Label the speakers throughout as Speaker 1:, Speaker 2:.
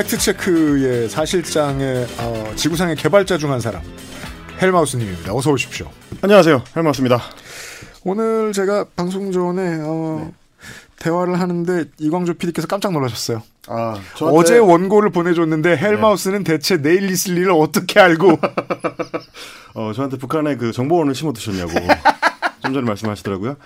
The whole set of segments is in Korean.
Speaker 1: 팩트체크의 사실장의 어, 지구상의 개발자 중 한 사람 헬마우스님입니다. 어서 오십시오.
Speaker 2: 안녕하세요. 헬마우스입니다.
Speaker 1: 오늘 제가 방송 전에 어, 네. 대화를 하는데 이광조 PD께서 깜짝 놀라셨어요. 아, 저한테... 어제 원고를 보내줬는데 헬마우스는 네. 대체 내일 있을 일을 어떻게 알고?
Speaker 2: 어, 저한테 북한의 그 정보원을 심어두셨냐고. 좀 전에 말씀하시더라고요.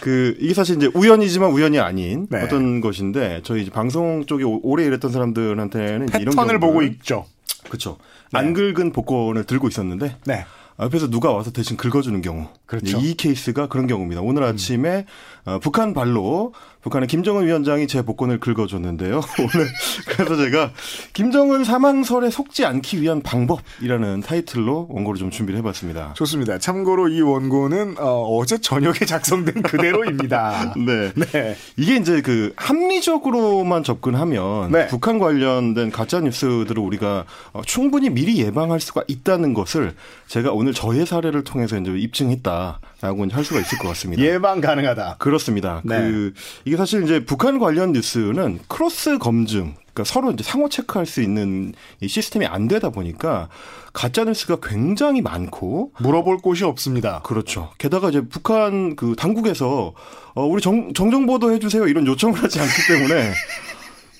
Speaker 2: 그 이게 사실 이제 우연이지만 우연이 아닌 네. 어떤 것인데 저희 방송 쪽에 오래 일했던 사람들한테는
Speaker 1: 이런 패턴을 보고 있죠.
Speaker 2: 그렇죠. 네. 안 긁은 복권을 들고 있었는데 네. 옆에서 누가 와서 대신 긁어주는 경우. 그렇죠. 이 케이스가 그런 경우입니다. 오늘 아침에 음. 어, 북한 발로 북한의 김정은 위원장이 제 복권을 긁어줬는데요. 오늘 그래서 제가 김정은 사망설에 속지 않기 위한 방법이라는 타이틀로 원고를 좀 준비를 해봤습니다.
Speaker 1: 좋습니다. 참고로 이 원고는 어, 제 저녁에 작성된 그대로입니다.
Speaker 2: 네. 네. 이게 이제 그 합리적으로만 접근하면 네. 북한 관련된 가짜 뉴스들을 우리가 어, 충분히 미리 예방할 수가 있다는 것을 제가 오늘 저의 사례를 통해서 이제 입증했다라고 할 수가 있을 것 같습니다.
Speaker 1: 예방 가능하다.
Speaker 2: 그렇습니다. 네. 그 이게 사실 이제 북한 관련 뉴스는 cross 검증, 그러니까 서로 이제 상호 체크할 수 있는 이 시스템이 안 되다 보니까 가짜 뉴스가 굉장히 많고
Speaker 1: 물어볼 곳이 없습니다.
Speaker 2: 그렇죠. 게다가 이제 북한 그 당국에서 어 우리 정 정정 보도해 주세요 이런 요청을 하지 않기 때문에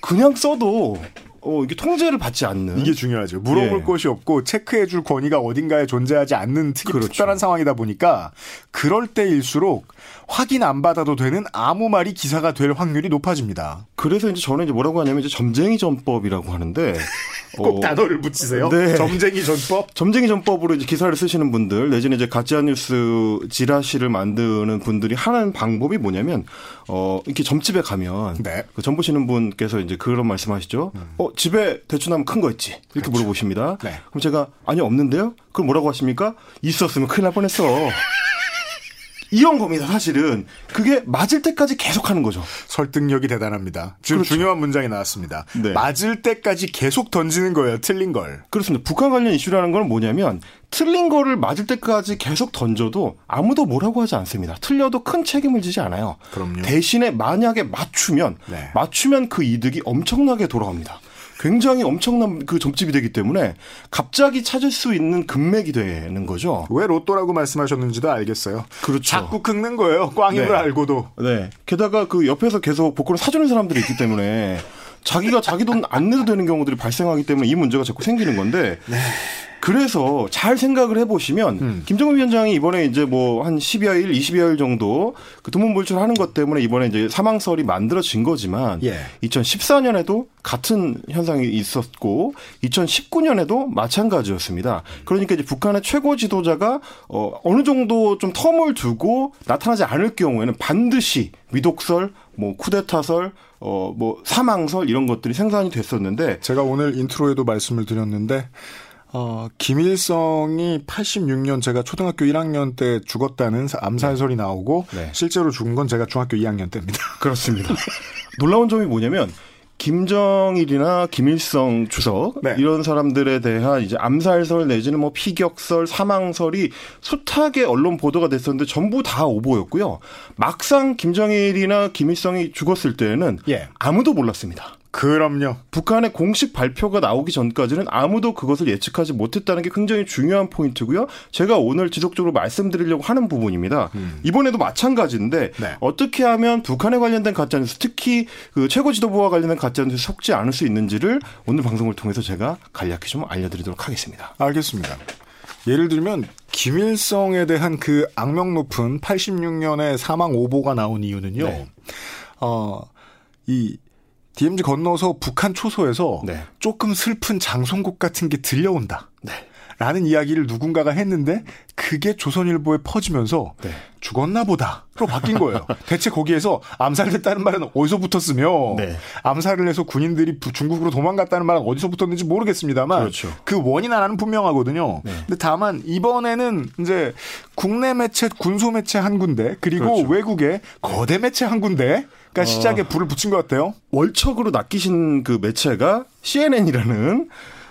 Speaker 2: 그냥 써도 어, 이게 통제를 받지 않는.
Speaker 1: 이게 중요하죠. 물어볼 예. 것이 없고 체크해줄 권위가 어딘가에 존재하지 않는 특히 그렇죠. 특별한 상황이다 보니까 그럴 때일수록 확인 안 받아도 되는 아무 말이 기사가 될 확률이 높아집니다.
Speaker 2: 그래서 이제 저는 이제 뭐라고 하냐면 이제 점쟁이 전법이라고 하는데
Speaker 1: 꼭 어, 단어를 붙이세요. 네. 점쟁이 전법?
Speaker 2: 점쟁이 전법으로 이제 기사를 쓰시는 분들 내지는 이제 가짜 뉴스 지라시를 만드는 분들이 하는 방법이 뭐냐면 어 이렇게 점집에 가면 네. 그점 보시는 분께서 이제 그런 말씀하시죠. 음. 어 집에 대추나무 큰 거 있지 이렇게 그렇죠. 물어보십니다. 네. 그럼 제가 아니 없는데요. 그럼 뭐라고 하십니까? 있었으면 큰일 날 뻔했어. 이런 겁니다, 사실은. 그게 맞을 때까지 계속 하는 거죠.
Speaker 1: 설득력이 대단합니다. 지금 그렇죠. 중요한 문장이 나왔습니다. 네. 맞을 때까지 계속 던지는 거예요, 틀린 걸.
Speaker 2: 그렇습니다. 북한 관련 이슈라는 건 뭐냐면, 틀린 거를 맞을 때까지 계속 던져도 아무도 뭐라고 하지 않습니다. 틀려도 큰 책임을 지지 않아요. 그럼요. 대신에 만약에 맞추면, 네. 맞추면 그 이득이 엄청나게 돌아옵니다. 굉장히 엄청난 그 점집이 되기 때문에 갑자기 찾을 수 있는 금맥이 되는 거죠.
Speaker 1: 왜 로또라고 말씀하셨는지도 알겠어요. 그렇죠. 자꾸 긁는 거예요. 꽝인 네. 걸 알고도.
Speaker 2: 네. 게다가 그 옆에서 계속 복권을 사주는 사람들이 있기 때문에 자기가 자기 돈 안 내도 되는 경우들이 발생하기 때문에 이 문제가 자꾸 생기는 건데 네. 그래서 잘 생각을 해보시면 음. 김정은 위원장이 이번에 이제 뭐 한 10여일, 20여일 정도 그 두문불출하는 것 때문에 이번에 이제 사망설이 만들어진 거지만 예. 2014년에도 같은 현상이 있었고 2019년에도 마찬가지였습니다. 그러니까 이제 북한의 최고 지도자가 어 어느 정도 좀 term을 두고 나타나지 않을 경우에는 반드시 위독설, 뭐 쿠데타설, 어 뭐 사망설 이런 것들이 생산이 됐었는데
Speaker 1: 제가 오늘 intro에도 말씀을 드렸는데 어, 김일성이 86년 제가 초등학교 1학년 때 죽었다는 암살설이 네. 나오고 네. 실제로 죽은 건 제가 중학교 2학년 때입니다.
Speaker 2: 그렇습니다. 놀라운 점이 뭐냐면 김정일이나 김일성 주석 네. 이런 사람들에 대한 이제 암살설 내지는 뭐 피격설, 사망설이 숱하게 언론 보도가 됐었는데 전부 다 오보였고요. 막상 김정일이나 김일성이 죽었을 때에는 예. 아무도 몰랐습니다.
Speaker 1: 그럼요.
Speaker 2: 북한의 공식 발표가 나오기 전까지는 아무도 그것을 예측하지 못했다는 게 굉장히 중요한 포인트고요. 제가 오늘 지속적으로 말씀드리려고 하는 부분입니다. 음. 이번에도 마찬가지인데 네. 어떻게 하면 북한에 관련된 가짜뉴스, 특히 그 최고 지도부와 관련된 가짜뉴스 속지 않을 수 있는지를 오늘 방송을 통해서 제가 간략히 좀 알려드리도록 하겠습니다.
Speaker 1: 알겠습니다. 예를 들면 김일성에 대한 그 악명 높은 86년에 사망 오보가 나온 이유는요. 네. 어, 이 DMZ 건너서 북한 초소에서 네. 조금 슬픈 장송곡 같은 게 들려온다. 네. 라는 이야기를 누군가가 했는데 그게 조선일보에 퍼지면서 네. 죽었나 보다로 바뀐 거예요. 대체 거기에서 암살됐다는 말은 어디서 붙었으며 네. 암살을 해서 군인들이 중국으로 도망갔다는 말은 어디서 붙었는지 모르겠습니다만 그렇죠. 그 원인 하나는 분명하거든요. 네. 근데 다만 이번에는 이제 국내 매체 군소 매체 한 군데 그리고 그렇죠. 외국의 거대 매체 한 군데 그러니까 어, 시작에 불을 붙인 것 같아요.
Speaker 2: 월척으로 낚이신 그 매체가 CNN이라는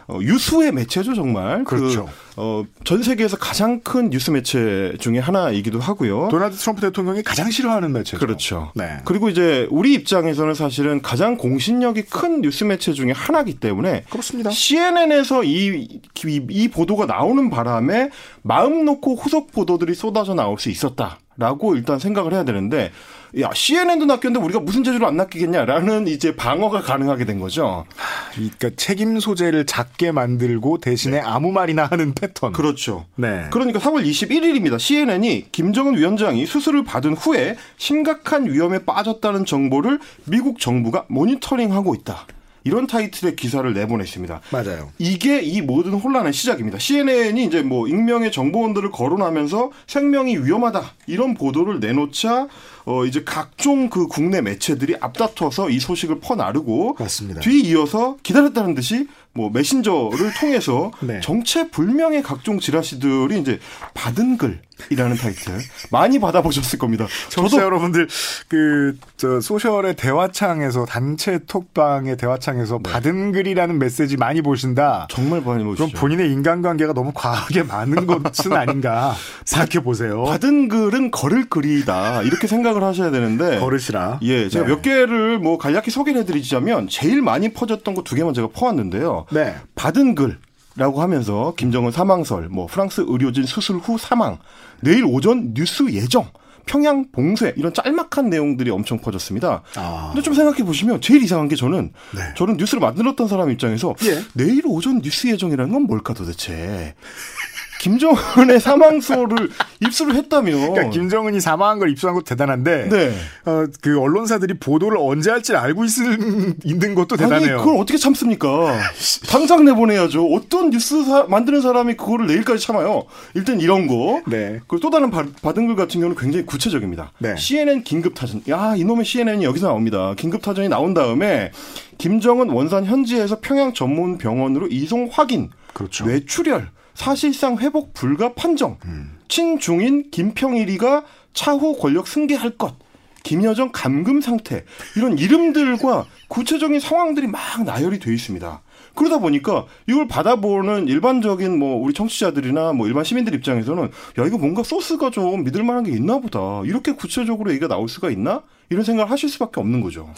Speaker 2: 어, 유수의 매체죠 정말.
Speaker 1: 그렇죠.
Speaker 2: 그, 어, 전 세계에서 가장 큰 뉴스 매체 중에 하나이기도 하고요.
Speaker 1: 도널드 트럼프 대통령이 가장 싫어하는 매체죠.
Speaker 2: 그렇죠.
Speaker 1: 네.
Speaker 2: 그리고 이제 우리 입장에서는 사실은 가장 공신력이 큰 뉴스 매체 중에 하나이기 때문에
Speaker 1: 그렇습니다.
Speaker 2: CNN에서 이, 이, 이 보도가 나오는 바람에 마음 놓고 후속 보도들이 쏟아져 나올 수 있었다 라고 일단 생각을 해야 되는데 야 CNN도 낚였는데 우리가 무슨 재주로 안 낚이겠냐라는 이제 방어가 가능하게 된 거죠.
Speaker 1: 그러니까 책임 소재를 작게 만들고 대신에 네. 아무 말이나 하는 패턴.
Speaker 2: 그렇죠.
Speaker 1: 네.
Speaker 2: 그러니까 3월 21일입니다. CNN이 김정은 위원장이 수술을 받은 후에 심각한 위험에 빠졌다는 정보를 미국 정부가 모니터링하고 있다. 이런 타이틀의 기사를 내보냈습니다.
Speaker 1: 맞아요.
Speaker 2: 이게 이 모든 혼란의 시작입니다. CNN이 이제 뭐 익명의 정보원들을 거론하면서 생명이 위험하다 이런 보도를 내놓자 어 이제 각종 그 국내 매체들이 앞다퉈서 이 소식을 퍼나르고
Speaker 1: 맞습니다.
Speaker 2: 뒤이어서 기다렸다는 듯이 뭐 메신저를 통해서
Speaker 1: 네.
Speaker 2: 정체 불명의 각종 지라시들이 이제 받은 글이라는 타이틀 많이 받아보셨을 겁니다.
Speaker 1: 저도 여러분들 그 저 소셜의 대화창에서 단체 톡방의 대화창에서 네. 받은 글이라는 메시지 많이 보신다.
Speaker 2: 정말 많이 보시죠.
Speaker 1: 그럼 본인의 인간관계가 너무 과하게 많은 것은 아닌가 생각해 보세요.
Speaker 2: 받은 글은 걸을 글이다 이렇게 생각을 하셔야 되는데
Speaker 1: 걸으시라.
Speaker 2: 예, 제가
Speaker 1: 네.
Speaker 2: 몇 개를 뭐 간략히 소개를 해드리자면 제일 많이 퍼졌던 거 두 개만 제가 퍼왔는데요.
Speaker 1: 네.
Speaker 2: 받은 글. 라고 하면서 김정은 사망설, 뭐 프랑스 의료진 수술 후 사망, 내일 오전 뉴스 예정, 평양 봉쇄 이런 짤막한 내용들이 엄청 퍼졌습니다.
Speaker 1: 아.
Speaker 2: 근데 좀 생각해 보시면 제일 이상한 게 저는
Speaker 1: 네.
Speaker 2: 저는 뉴스를 만들었던 사람 입장에서
Speaker 1: 예.
Speaker 2: 내일 오전 뉴스 예정이라는 건 뭘까 도대체. 김정은의 사망설을 입수를 했다면
Speaker 1: 그러니까 김정은이 사망한 걸 입수한 것도 대단한데
Speaker 2: 네.
Speaker 1: 어, 그 언론사들이 보도를 언제 할지 알고 있을, 있는 것도 대단해요.
Speaker 2: 아니, 그걸 어떻게 참습니까? 당장 내보내야죠. 어떤 뉴스 사, 만드는 사람이 그거를 내일까지 참아요. 일단 이런 거.
Speaker 1: 네.
Speaker 2: 그리고 또 다른 바, 받은 글 같은 경우는 굉장히 구체적입니다.
Speaker 1: 네.
Speaker 2: CNN 긴급 타전. 야, 이놈의 CNN이 여기서 나옵니다. 긴급 타전이 나온 다음에 김정은 원산 현지에서 평양 전문 병원으로 이송 확인.
Speaker 1: 그렇죠.
Speaker 2: 뇌출혈. 사실상 회복 불가 판정.
Speaker 1: 음.
Speaker 2: 친중인 김평일이가 차후 권력 승계할 것. 김여정 감금 상태. 이런 이름들과 구체적인 상황들이 막 나열이 돼 있습니다. 그러다 보니까 이걸 받아보는 일반적인 뭐 우리 청취자들이나 뭐 일반 시민들 입장에서는 야 이거 뭔가 소스가 좀 믿을 만한 게 있나 보다. 이렇게 구체적으로 얘기가 나올 수가 있나? 이런 생각을 하실 수밖에 없는 거죠.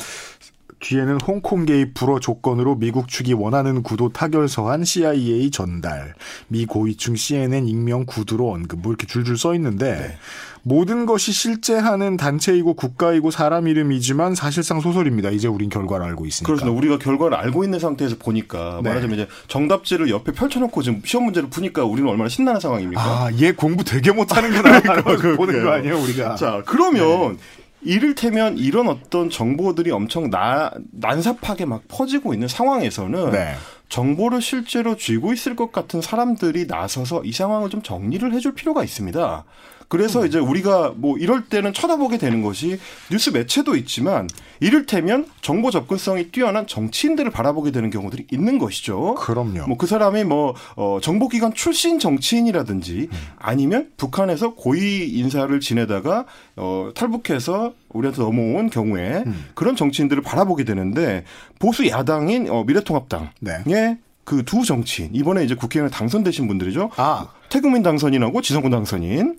Speaker 1: 뒤에는 홍콩 개입 불허 조건으로 미국 측이 원하는 구도 타결서한 CIA 전달, 미 고위층 CNN 익명 구두로 언급, 뭐 이렇게 줄줄 써 있는데
Speaker 2: 네.
Speaker 1: 모든 것이 실제 하는 단체이고 국가이고 사람 이름이지만 사실상 소설입니다. 이제 우린 결과를 알고 있으니까.
Speaker 2: 그렇습니다. 우리가 결과를 알고 있는 상태에서 보니까
Speaker 1: 네.
Speaker 2: 말하자면 이제 정답지를 옆에 펼쳐놓고 지금 시험 문제를 푸니까 우리는 얼마나 신나는 상황입니까?
Speaker 1: 아, 얘 공부 되게 못하는구나.
Speaker 2: 그러니까,
Speaker 1: 보는 거. 아니에요, 우리가.
Speaker 2: 자, 그러면 이를테면 이런 어떤 정보들이 엄청 나, 난삽하게 막 퍼지고 있는 상황에서는
Speaker 1: 네.
Speaker 2: 정보를 실제로 쥐고 있을 것 같은 사람들이 나서서 이 상황을 좀 정리를 해줄 필요가 있습니다. 그래서
Speaker 1: 음.
Speaker 2: 이제 우리가 뭐 이럴 때는 쳐다보게 되는 것이 뉴스 매체도 있지만 이를테면 정보 접근성이 뛰어난 정치인들을 바라보게 되는 경우들이 있는 것이죠.
Speaker 1: 그럼요.
Speaker 2: 뭐 그 사람이 뭐 어, 정보기관 출신 정치인이라든지 아니면 북한에서 고위 인사를 지내다가 어, 탈북해서 우리한테 넘어온 경우에
Speaker 1: 음.
Speaker 2: 그런 정치인들을 바라보게 되는데 보수 야당인 어, 미래통합당의
Speaker 1: 네.
Speaker 2: 그두 정치인 이번에 이제 국회의원 당선되신 분들이죠.
Speaker 1: 아,
Speaker 2: 태국민 당선인하고 지성군 당선인.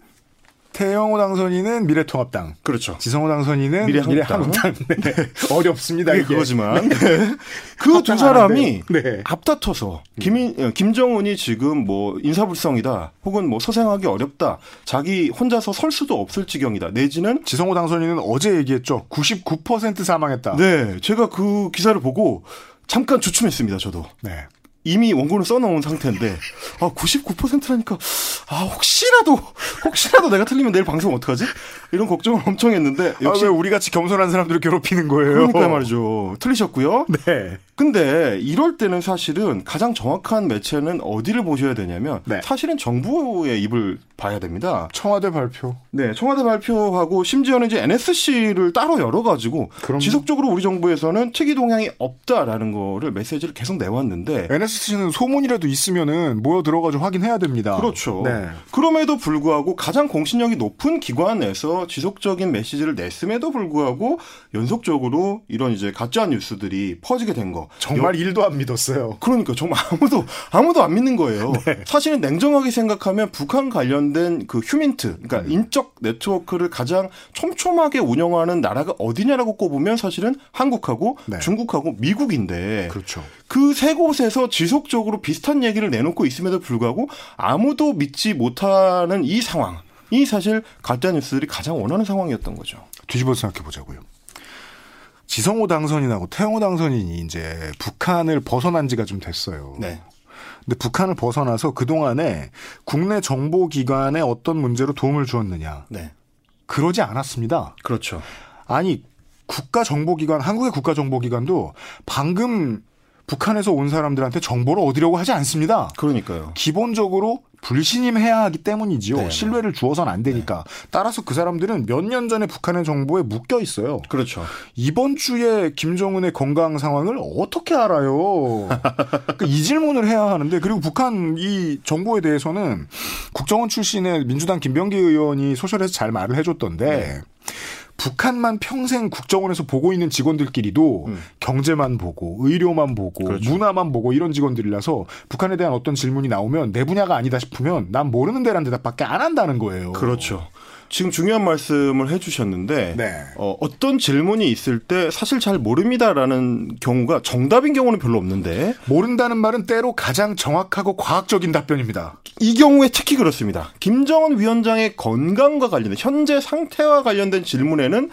Speaker 1: 태영호 당선인은 미래통합당.
Speaker 2: 그렇죠.
Speaker 1: 지성호 당선인은
Speaker 2: 미래한국당.
Speaker 1: 미래한국당. 네. 어렵습니다,
Speaker 2: 그게
Speaker 1: 이게.
Speaker 2: 그거지만 그두
Speaker 1: 합당 안
Speaker 2: 사람이
Speaker 1: 한대요. 네.
Speaker 2: 앞다퉈서 김인, 어, 김정은이 지금 뭐 인사불성이다 혹은 뭐 소생하기 어렵다 자기 혼자서 설 수도 없을 지경이다 내지는
Speaker 1: 지성호 당선인은 어제 얘기했죠. 99% 사망했다.
Speaker 2: 네 제가 그 기사를 보고 잠깐 주춤했습니다 저도
Speaker 1: 네.
Speaker 2: 이미 원고를 써놓은 상태인데 아 99%라니까 아 혹시라도 혹시라도 내가 틀리면 내일 방송 어떡하지 이런 걱정을 엄청 했는데 역시
Speaker 1: 아, 왜 우리 같이 겸손한 사람들을 괴롭히는 거예요?
Speaker 2: 그러니까 말이죠 틀리셨고요
Speaker 1: 네.
Speaker 2: 근데 이럴 때는 사실은 가장 정확한 매체는 어디를 보셔야 되냐면
Speaker 1: 네.
Speaker 2: 사실은 정부의 입을 봐야 됩니다.
Speaker 1: 청와대 발표.
Speaker 2: 네, 청와대 발표하고 심지어는 이제 NSC를 따로 열어가지고
Speaker 1: 그럼요.
Speaker 2: 지속적으로 우리 정부에서는 특이 동향이 없다라는 거를 메시지를 계속 내왔는데
Speaker 1: NSC는 소문이라도 있으면은 모여 들어가지고 확인해야 됩니다.
Speaker 2: 그렇죠.
Speaker 1: 네.
Speaker 2: 그럼에도 불구하고 가장 공신력이 높은 기관에서 지속적인 메시지를 냈음에도 불구하고 연속적으로 이런 이제 가짜 뉴스들이 퍼지게 된 거.
Speaker 1: 정말 여... 일도 안 믿었어요.
Speaker 2: 그러니까 정말 아무도 아무도 안 믿는 거예요. 네. 사실은 냉정하게 생각하면 북한 관련된 그 휴민트, 그러니까 음. 인적 네트워크를 가장 촘촘하게 운영하는 나라가 어디냐라고 꼽으면 사실은 한국하고 네. 중국하고 미국인데
Speaker 1: 그렇죠.
Speaker 2: 그 세 곳에서 지속적으로 비슷한 얘기를 내놓고 있음에도 불구하고 아무도 믿지 못하는 이 상황. 이 사실 가짜 뉴스들이 가장 원하는 상황이었던 거죠.
Speaker 1: 뒤집어 생각해 보자고요. 지성호 당선인하고 태영호 당선인이 이제 북한을 벗어난 지가 좀 됐어요.
Speaker 2: 네.
Speaker 1: 근데 북한을 벗어나서 그동안에 국내 정보기관에 어떤 문제로 도움을 주었느냐.
Speaker 2: 네.
Speaker 1: 그러지 않았습니다.
Speaker 2: 그렇죠.
Speaker 1: 아니, 국가정보기관, 한국의 국가정보기관도 방금 북한에서 온 사람들한테 정보를 얻으려고 하지 않습니다.
Speaker 2: 그러니까요.
Speaker 1: 기본적으로 불신임해야 하기 때문이지요. 네네. 신뢰를 주어서는 안 되니까. 네. 따라서 그 사람들은 몇 년 전에 북한의 정보에 묶여 있어요.
Speaker 2: 그렇죠.
Speaker 1: 이번 주에 김정은의 건강 상황을 어떻게 알아요? 그러니까 이 질문을 해야 하는데 그리고 북한 이 정보에 대해서는 국정원 출신의 민주당 김병기 의원이 소셜에서 잘 말을 해줬던데. 네. 북한만 평생 국정원에서 보고 있는 직원들끼리도 음. 경제만 보고 의료만 보고 그렇죠. 문화만 보고 이런 직원들이라서 북한에 대한 어떤 질문이 나오면 내 분야가 아니다 싶으면 난 모르는 데란 대답밖에 안 한다는 거예요.
Speaker 2: 그렇죠. 지금 중요한 말씀을 해주셨는데
Speaker 1: 네.
Speaker 2: 어, 어떤 질문이 있을 때 사실 잘 모릅니다라는 경우가 정답인 경우는 별로 없는데
Speaker 1: 모른다는 말은 때로 가장 정확하고 과학적인 답변입니다.
Speaker 2: 이 경우에 특히 그렇습니다. 김정은 위원장의 건강과 관련된 현재 상태와 관련된 질문에는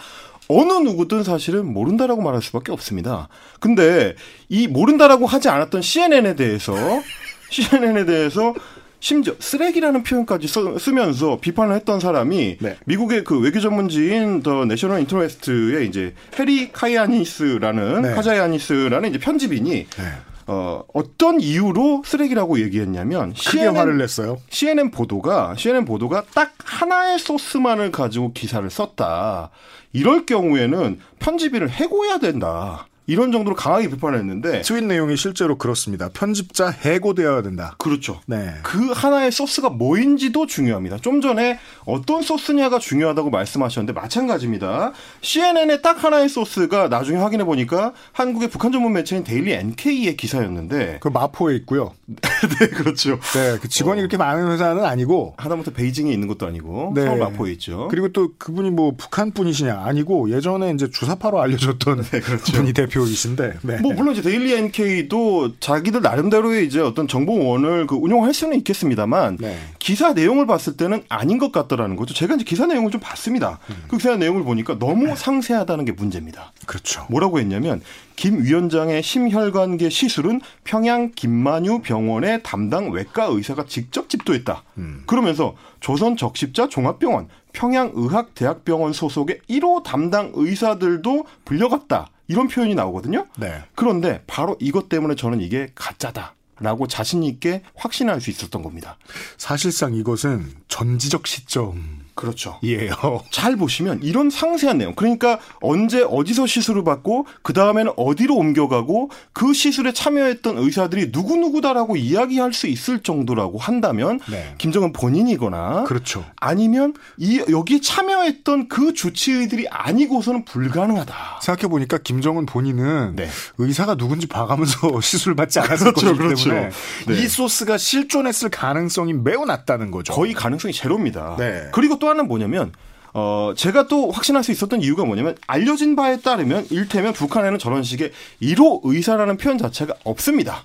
Speaker 2: 어느 누구든 사실은 모른다라고 말할 수밖에 없습니다. 근데 이 모른다라고 하지 않았던 CNN에 대해서 CNN에 대해서 심지어 쓰레기라는 표현까지 써, 쓰면서 비판을 했던 사람이
Speaker 1: 네.
Speaker 2: 미국의 그 외교 전문지인 The National Interest의 이제 해리 카지아니스라는 네. 카지아니스라는 이제 편집인이
Speaker 1: 네.
Speaker 2: 어, 어떤 이유로 쓰레기라고 얘기했냐면
Speaker 1: CNN, 화를 냈어요.
Speaker 2: CNN 보도가 CNN 보도가 딱 하나의 소스만을 가지고 기사를 썼다. 이럴 경우에는 편집인을 해고해야 된다. 이런 정도로 강하게 비판을 했는데
Speaker 1: 트윗 내용이 실제로 그렇습니다. 편집자 해고되어야 된다.
Speaker 2: 그렇죠.
Speaker 1: 네.
Speaker 2: 그 하나의 소스가 뭐인지도 중요합니다. 좀 전에 어떤 소스냐가 중요하다고 말씀하셨는데 마찬가지입니다. CNN의 딱 하나의 소스가 나중에 확인해 보니까 한국의 북한 전문 매체인 Daily NK의 기사였는데
Speaker 1: 그 마포에 있고요.
Speaker 2: 네, 그렇죠.
Speaker 1: 네, 그 직원이 어. 그렇게 많은 회사는 아니고
Speaker 2: 하다못해 베이징에 있는 것도 아니고 네. 서울 마포에 있죠.
Speaker 1: 그리고 또 그분이 뭐 북한 분이시냐 아니고 예전에 이제 주사파로 알려졌던 네, 그렇죠. 분이 대표이신데. 네.
Speaker 2: 뭐 물론 이제 Daily NK도 자기들 나름대로의 이제 어떤 정보원을 그 운영할 수는 있겠습니다만
Speaker 1: 네.
Speaker 2: 기사 내용을 봤을 때는 아닌 것 같더라는 거죠. 제가 이제 기사 내용을 좀 봤습니다. 음. 그 기사 내용을 보니까 너무 네. 상세하다는 게 문제입니다.
Speaker 1: 그렇죠.
Speaker 2: 뭐라고 했냐면 김 위원장의 심혈관계 시술은 평양 김만유 병원의 담당 외과 의사가 직접 집도했다.
Speaker 1: 음.
Speaker 2: 그러면서 조선 적십자 종합병원 평양의학대학병원 소속의 1호 담당 의사들도 불려갔다. 이런 표현이 나오거든요.
Speaker 1: 네.
Speaker 2: 그런데 바로 이것 때문에 저는 이게 가짜다. 라고 자신 있게 확신할 수 있었던 겁니다.
Speaker 1: 사실상 이것은 전지적 시점
Speaker 2: 그렇죠.
Speaker 1: 이에요.
Speaker 2: 잘 보시면 이런 상세한 내용. 그러니까 언제 어디서 시술을 받고 그 다음에는 어디로 옮겨가고 그 시술에 참여했던 의사들이 누구 누구다라고 이야기할 수 있을 정도라고 한다면
Speaker 1: 네.
Speaker 2: 김정은 본인이거나
Speaker 1: 그렇죠.
Speaker 2: 아니면 이 여기에 참여했던 그 주치의들이 아니고서는 불가능하다.
Speaker 1: 생각해 보니까 김정은 본인은
Speaker 2: 네.
Speaker 1: 의사가 누군지 봐가면서 시술 받지 않았을 그렇죠, 것이기 그렇죠. 때문에
Speaker 2: 네.
Speaker 1: 이 소스가 실존했을 가능성이 매우 낮다는 거죠.
Speaker 2: 거의 가능성이 제로입니다.
Speaker 1: 네.
Speaker 2: 그리고 또 하나는 뭐냐면 어, 제가 또 확신할 수 있었던 이유가 뭐냐면 알려진 바에 따르면 일테면 북한에는 저런 식의 1호 의사라는 표현 자체가 없습니다.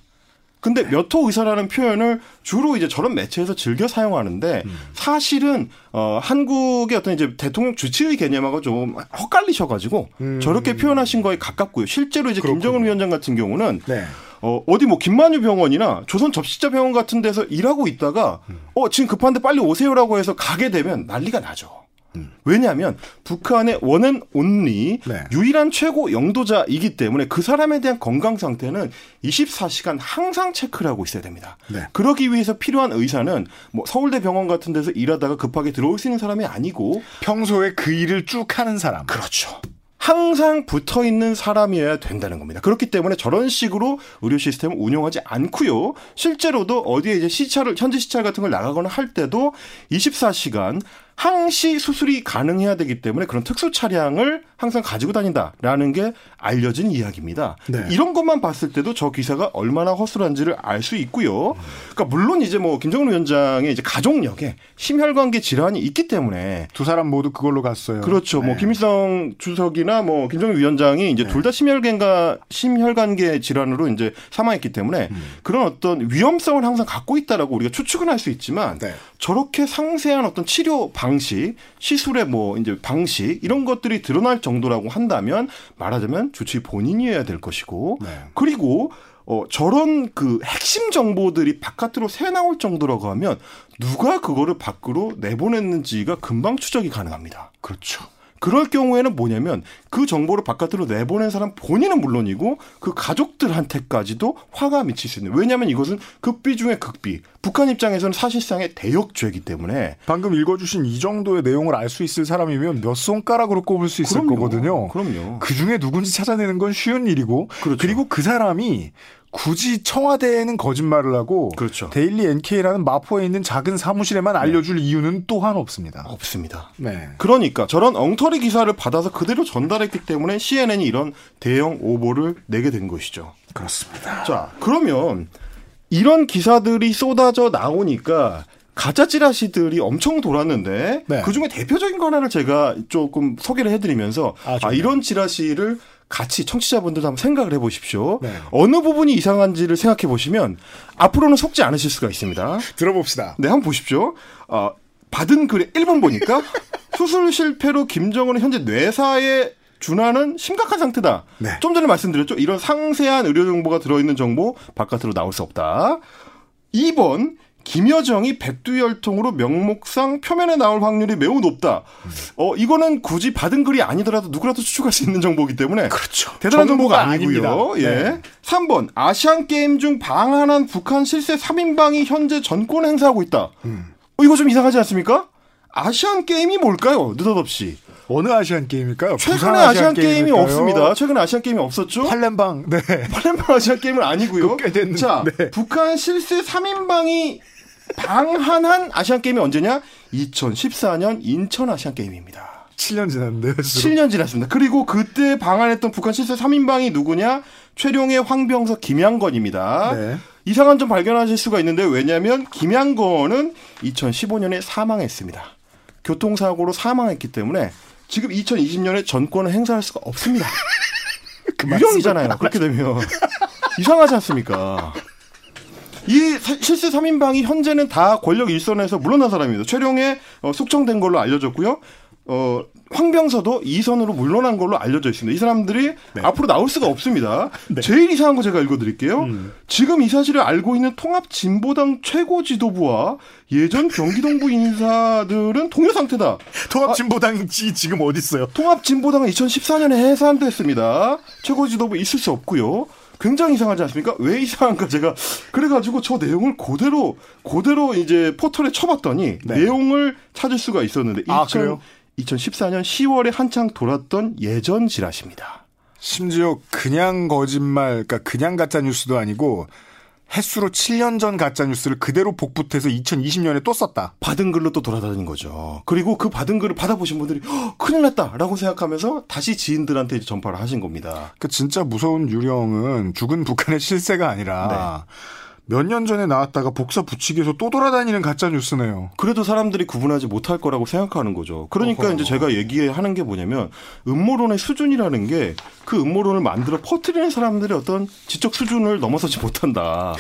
Speaker 2: 근데 몇 호 의사라는 표현을 주로 이제 저런 매체에서 즐겨 사용하는데
Speaker 1: 음.
Speaker 2: 사실은 어 한국의 어떤 이제 대통령 주치의 개념하고 좀 헛갈리셔가지고
Speaker 1: 음.
Speaker 2: 저렇게 표현하신 거에 가깝고요. 실제로 이제 그렇군요. 김정은 위원장 같은 경우는
Speaker 1: 네.
Speaker 2: 어, 어디 뭐 김만유 병원이나 조선 적십자 병원 같은 데서 일하고 있다가 어, 지금 급한데 빨리 오세요라고 해서 가게 되면 난리가 나죠.
Speaker 1: 음.
Speaker 2: 왜냐하면 북한의 one and only
Speaker 1: 네.
Speaker 2: 유일한 최고 영도자이기 때문에 그 사람에 대한 건강 상태는 24시간 항상 체크를 하고 있어야 됩니다.
Speaker 1: 네.
Speaker 2: 그러기 위해서 필요한 의사는 뭐 서울대 병원 같은 데서 일하다가 급하게 들어올 수 있는 사람이 아니고
Speaker 1: 평소에 그 일을 쭉 하는 사람.
Speaker 2: 그렇죠. 항상 붙어 있는 사람이어야 된다는 겁니다. 그렇기 때문에 저런 식으로 의료 시스템을 운영하지 않고요. 실제로도 어디에 이제 시찰을 현지 시찰 같은 걸 나가거나 할 때도 24시간 항시 수술이 가능해야 되기 때문에 그런 특수 차량을 항상 가지고 다닌다라는 게 알려진 이야기입니다. 네. 이런 것만 봤을 때도 저 기사가 얼마나 허술한지를 알 수 있고요. 그러니까 물론 이제 뭐 김정은 위원장의 이제 가족력에 심혈관계 질환이 있기 때문에
Speaker 1: 두 사람 모두 그걸로 갔어요.
Speaker 2: 그렇죠. 뭐 네. 뭐 김일성 주석이나 뭐 김정은 위원장이 이제 네. 둘다 심혈관계 심혈관계 질환으로 이제 사망했기 때문에 음. 그런 어떤 위험성을 항상 갖고 있다라고 우리가 추측은 할 수 있지만 네. 저렇게 상세한 어떤 치료 방 식, 시술의 뭐 이제 방식 이런 것들이 드러날 정도라고 한다면 말하자면 주치 본인이어야 될 것이고 네. 그리고 어, 저런 그 핵심 정보들이 바깥으로 새 나올 정도라고 하면 누가 그거를 밖으로 내보냈는지가 금방 추적이 가능합니다.
Speaker 1: 그렇죠.
Speaker 2: 그럴 경우에는 뭐냐면 그 정보를 바깥으로 내보낸 사람 본인은 물론이고 그 가족들한테까지도 화가 미칠 수 있는. 왜냐하면 이것은 극비 중의 극비. 북한 입장에서는 사실상의 대역죄이기 때문에
Speaker 1: 방금 읽어주신 이 정도의 내용을 알 수 있을 사람이면 몇 손가락으로 꼽을 수 있을
Speaker 2: 그럼요.
Speaker 1: 거거든요.
Speaker 2: 그럼요.
Speaker 1: 그 중에 누군지 찾아내는 건 쉬운 일이고 그렇죠. 그리고 그 사람이 굳이 청와대에는 거짓말을 하고
Speaker 2: 그렇죠.
Speaker 1: 데일리 NK라는 마포에 있는 작은 사무실에만 네. 알려줄 이유는 또한 없습니다.
Speaker 2: 없습니다. 네. 그러니까 저런 엉터리 기사를 받아서 그대로 전달했기 때문에 CNN이 이런 대형 오보를 내게 된 것이죠.
Speaker 1: 그렇습니다.
Speaker 2: 자, 그러면 이런 기사들이 쏟아져 나오니까 가짜 찌라시들이 엄청 돌았는데 네. 그 중에 대표적인 거 하나를 제가 조금 소개를 해드리면서 아, 아 이런 찌라시를 같이 청취자분들도 한번 생각을 해보십시오. 네. 어느 부분이 이상한지를 생각해 보시면 앞으로는 속지 않으실 수가 있습니다.
Speaker 1: 들어봅시다.
Speaker 2: 네, 한번 보십시오. 어, 받은 글의 1번 보니까 수술 실패로 김정은은 현재 뇌사에 준하는 심각한 상태다. 네. 좀 전에 말씀드렸죠. 이런 상세한 의료 정보가 들어있는 정보 바깥으로 나올 수 없다. 2번 김여정이 백두혈통으로 명목상 표면에 나올 확률이 매우 높다. 어 이거는 굳이 받은 글이 아니더라도 누구라도 추측할 수 있는 정보이기 때문에
Speaker 1: 그렇죠.
Speaker 2: 대단한 정보가, 정보가 아니고요. 예. 네. 3번 아시안 게임 중 방한한 북한 실세 3인방이 현재 전권 행사하고 있다. 음. 어, 이거 좀 이상하지 않습니까? 아시안 게임이 뭘까요? 느닷없이.
Speaker 1: 어느 아시안 게임일까요?
Speaker 2: 최근에 아시안, 아시안 게임이 없습니다. 최근에 아시안 게임이 없었죠?
Speaker 1: 팔렘방, 네.
Speaker 2: 팔렘방 아시안 게임은 아니고요. 꽤 됐는, 자, 네. 북한 실세 3인방이 방한한 아시안 게임이 언제냐? 2014년 인천 아시안 게임입니다.
Speaker 1: 7년 지났는데요.
Speaker 2: 7년 지났습니다. 그리고 그때 방한했던 북한 실세 3인방이 누구냐? 최룡의 황병석 김양건입니다. 네. 이상한 점 발견하실 수가 있는데 왜냐하면 김양건은 2015년에 사망했습니다. 교통사고로 사망했기 때문에 지금 2020년에 전권을 행사할 수가 없습니다. 그 유령이잖아요. 그렇게 되면 이상하지 않습니까? 이 실세 3인방이 현재는 다 권력 일선에서 물러난 사람입니다. 최룡에 어, 숙청된 걸로 알려졌고요. 어, 황병서도 이선으로 물러난 걸로 알려져 있습니다. 이 사람들이 네. 앞으로 나올 수가 없습니다. 네. 제일 이상한 거 제가 읽어드릴게요. 음. 지금 이 사실을 알고 있는 통합진보당 최고 지도부와 예전 경기동부 인사들은 동료 상태다.
Speaker 1: 통합진보당이 아, 지금 어디 있어요?
Speaker 2: 통합진보당은 2014년에 해산됐습니다. 최고 지도부 있을 수 없고요. 굉장히 이상하지 않습니까? 왜 이상한가 제가 그래가지고 저 내용을 그대로 그대로 이제 포털에 쳐봤더니 네. 내용을 찾을 수가 있었는데
Speaker 1: 아, 2000,
Speaker 2: 2014년 10월에 한창 돌았던 예전 지라시입니다.
Speaker 1: 심지어 그냥 거짓말, 그러니까 그냥 가짜 뉴스도 아니고 횟수로 7년 전 가짜 뉴스를 그대로 복붙해서 2020년에 또 썼다.
Speaker 2: 받은 글로 또 돌아다닌 거죠. 그리고 그 받은 글을 받아보신 분들이 큰일 났다라고 생각하면서 다시 지인들한테 전파를 하신 겁니다.
Speaker 1: 그 진짜 무서운 유령은 죽은 북한의 실세가 아니라 네. 몇 년 전에 나왔다가 복사 붙이기에서 또 돌아다니는 가짜 뉴스네요.
Speaker 2: 그래도 사람들이 구분하지 못할 거라고 생각하는 거죠. 그러니까 어허. 이제 제가 얘기하는 게 뭐냐면 음모론의 수준이라는 게 그 음모론을 만들어 퍼뜨리는 사람들의 어떤 지적 수준을 넘어서지 못한다.